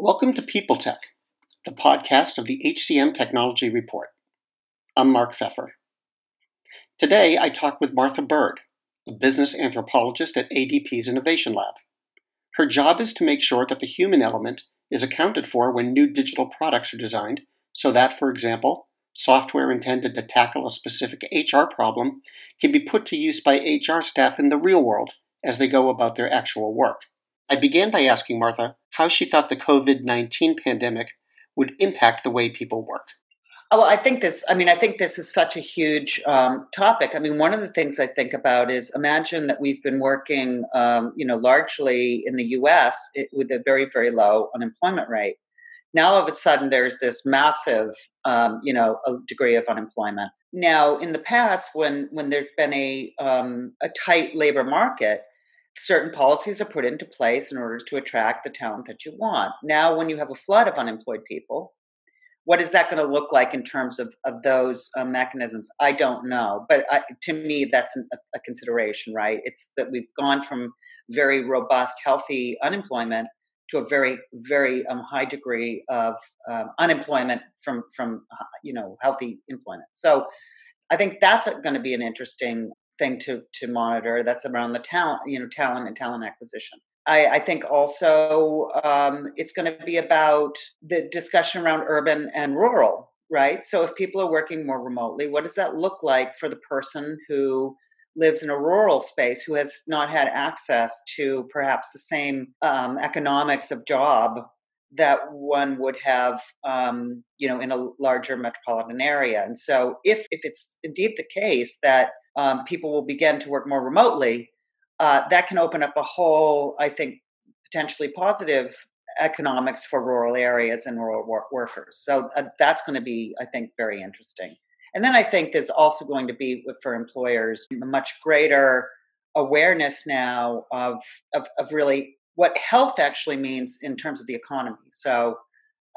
Welcome to People Tech, the podcast of the HCM Technology Report. I'm Mark Feffer. Today I talk with Martha Bird, a business anthropologist at ADP's Innovation Lab. Her job is to make sure that the human element is accounted for when new digital products are designed so that, for example, software intended to tackle a specific HR problem can be put to use by HR staff in the real world as they go about their actual work. I began by asking Martha how she thought the COVID 19 pandemic would impact the way people work. Oh, well, I think this, I mean, I think this is such a huge um, topic. I mean, one of the things I think about is imagine that we've been working, um, you know, largely in the US it, with a very, very low unemployment rate. Now, all of a sudden, there's this massive, um, you know, degree of unemployment. Now, in the past, when when there's been a um, a tight labor market, certain policies are put into place in order to attract the talent that you want. Now, when you have a flood of unemployed people, what is that going to look like in terms of, of those uh, mechanisms? I don't know. But I, to me, that's an, a, consideration, right? It's that we've gone from very robust, healthy unemployment to a very, very um, high degree of um, unemployment from, from uh, you know, healthy employment. So I think that's going to be an interesting thing to to monitor. That's around the talent, you know, talent and talent acquisition. I, I think also um, it's going to be about the discussion around urban and rural, right? So if people are working more remotely, what does that look like for the person who lives in a rural space who has not had access to perhaps the same um, economics of job that one would have, um, you know, in a larger metropolitan area. And so, if if it's indeed the case that um, people will begin to work more remotely, uh, that can open up a whole, I think, potentially positive economics for rural areas and rural wor- workers. So uh, that's going to be, I think, very interesting. And then I think there's also going to be for employers a much greater awareness now of, of, of really what health actually means in terms of the economy. So,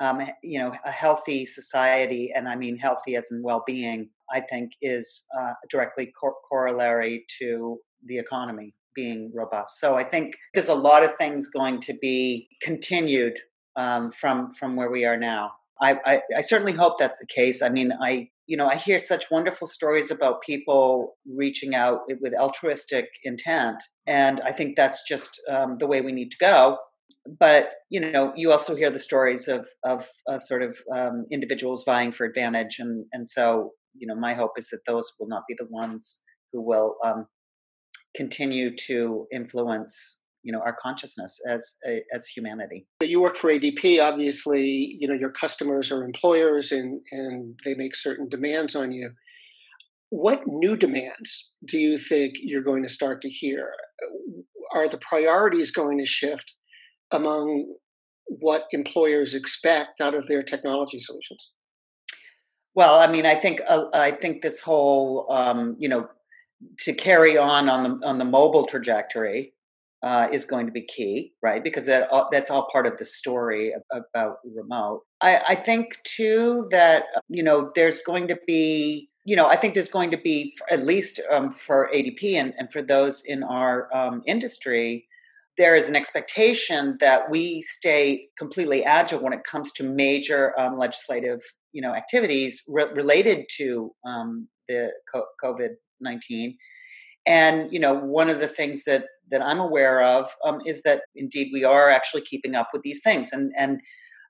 um, you know, a healthy society, and I mean healthy as in well-being, I think is uh, directly cor- corollary to the economy being robust. So I think there's a lot of things going to be continued um, from from where we are now. I, I, I certainly hope that's the case. I mean, I you know I hear such wonderful stories about people reaching out with altruistic intent, and I think that's just um, the way we need to go. But you know, you also hear the stories of of, of sort of um, individuals vying for advantage, and and so you know, my hope is that those will not be the ones who will um, continue to influence you know our consciousness as as humanity. You work for adp obviously you know your customers are employers and and they make certain demands on you. What new demands do you think you're going to start to hear? Are the priorities going to shift among what employers expect out of their technology solutions well, I mean, I think uh, I think this whole um, you know to carry on on the on the mobile trajectory uh, is going to be key, right? Because that all, that's all part of the story about remote. I, I think too that you know there's going to be you know I think there's going to be at least um, for ADP and, and for those in our um, industry there is an expectation that we stay completely agile when it comes to major um, legislative you know activities re- related to um, the COVID nineteen. And you know, one of the things that that I'm aware of um, is that indeed we are actually keeping up with these things, and and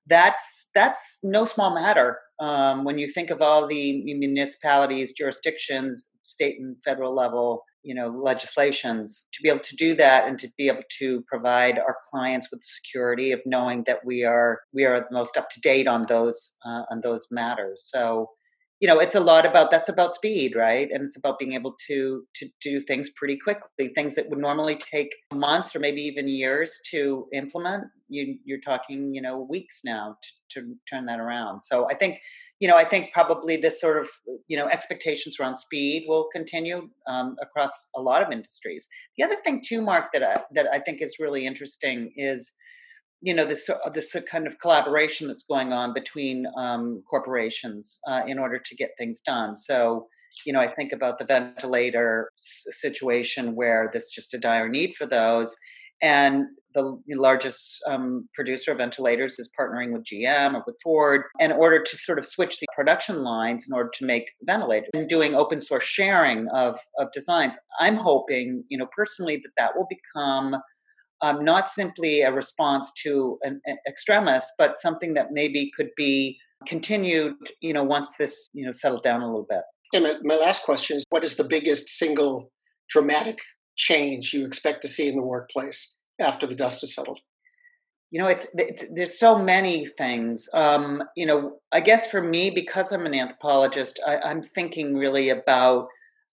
that's that's no small matter um, when you think of all the municipalities, jurisdictions, state and federal level you know legislations to be able to do that and to be able to provide our clients with security of knowing that we are we are the most up to date on those uh, on those matters. So you know it's a lot about that's about speed right? And it's about being able to to do things pretty quickly things that would normally take months or maybe even years to implement. You you're talking you know weeks now to, to turn that around. So i think you know i think probably this sort of you know expectations around speed will continue um, across a lot of industries. The other thing too mark that I, that i think is really interesting is you know this uh, this kind of collaboration that's going on between um, corporations uh, in order to get things done. So you know I think about the ventilator situation where there's just a dire need for those, and the largest um, producer of ventilators is partnering with GM or with Ford in order to sort of switch the production lines in order to make ventilators and doing open source sharing of, of designs. I'm hoping, you know, personally that that will become um, not simply a response to an, an extremis, but something that maybe could be continued, you know, once this, you know, settled down a little bit. And my, my last question is what is the biggest single dramatic change you expect to see in the workplace after the dust has settled? You know, it's, it's there's so many things. Um, you know, I guess for me, because I'm an anthropologist, I, I'm thinking really about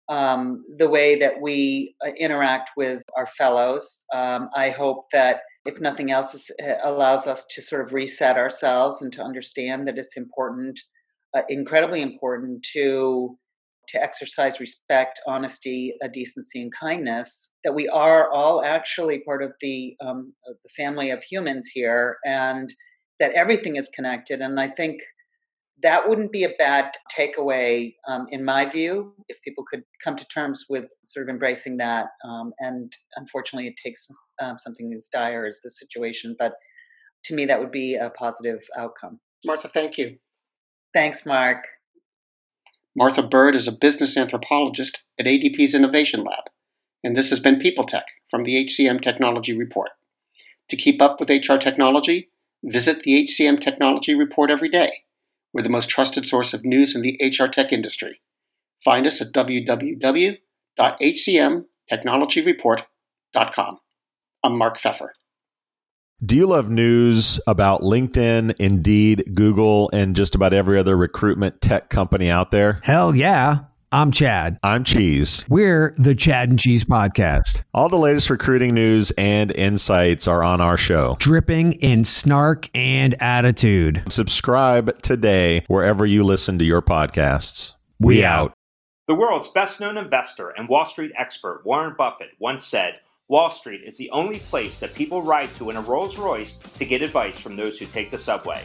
um, the way that we uh, interact with our fellows. Um, I hope that, if nothing else, uh, allows us to sort of reset ourselves and to understand that it's important, uh, incredibly important, to to exercise respect, honesty, uh, decency, and kindness. That we are all actually part of the um, of the family of humans here, and that everything is connected. And I think that wouldn't be a bad takeaway, um, in my view, if people could come to terms with sort of embracing that. Um, and unfortunately, it takes um, something as dire as this situation, but to me, that would be a positive outcome. Martha, thank you. Thanks, Mark. Martha Bird is a business anthropologist at ADP's Innovation Lab, and this has been People Tech from the HCM Technology Report. To keep up with HR technology, visit the HCM Technology Report every day we're the most trusted source of news in the HR tech industry. Find us at www.hcmtechnologyreport.com. I'm Mark Feffer. Do you love news about LinkedIn, Indeed, Google, and just about every other recruitment tech company out there? Hell yeah. I'm Chad. I'm Cheese. We're the Chad and Cheese Podcast. All the latest recruiting news and insights are on our show, dripping in snark and attitude. Subscribe today wherever you listen to your podcasts. We, we out. The world's best known investor and Wall Street expert, Warren Buffett, once said Wall Street is the only place that people ride to in a Rolls Royce to get advice from those who take the subway.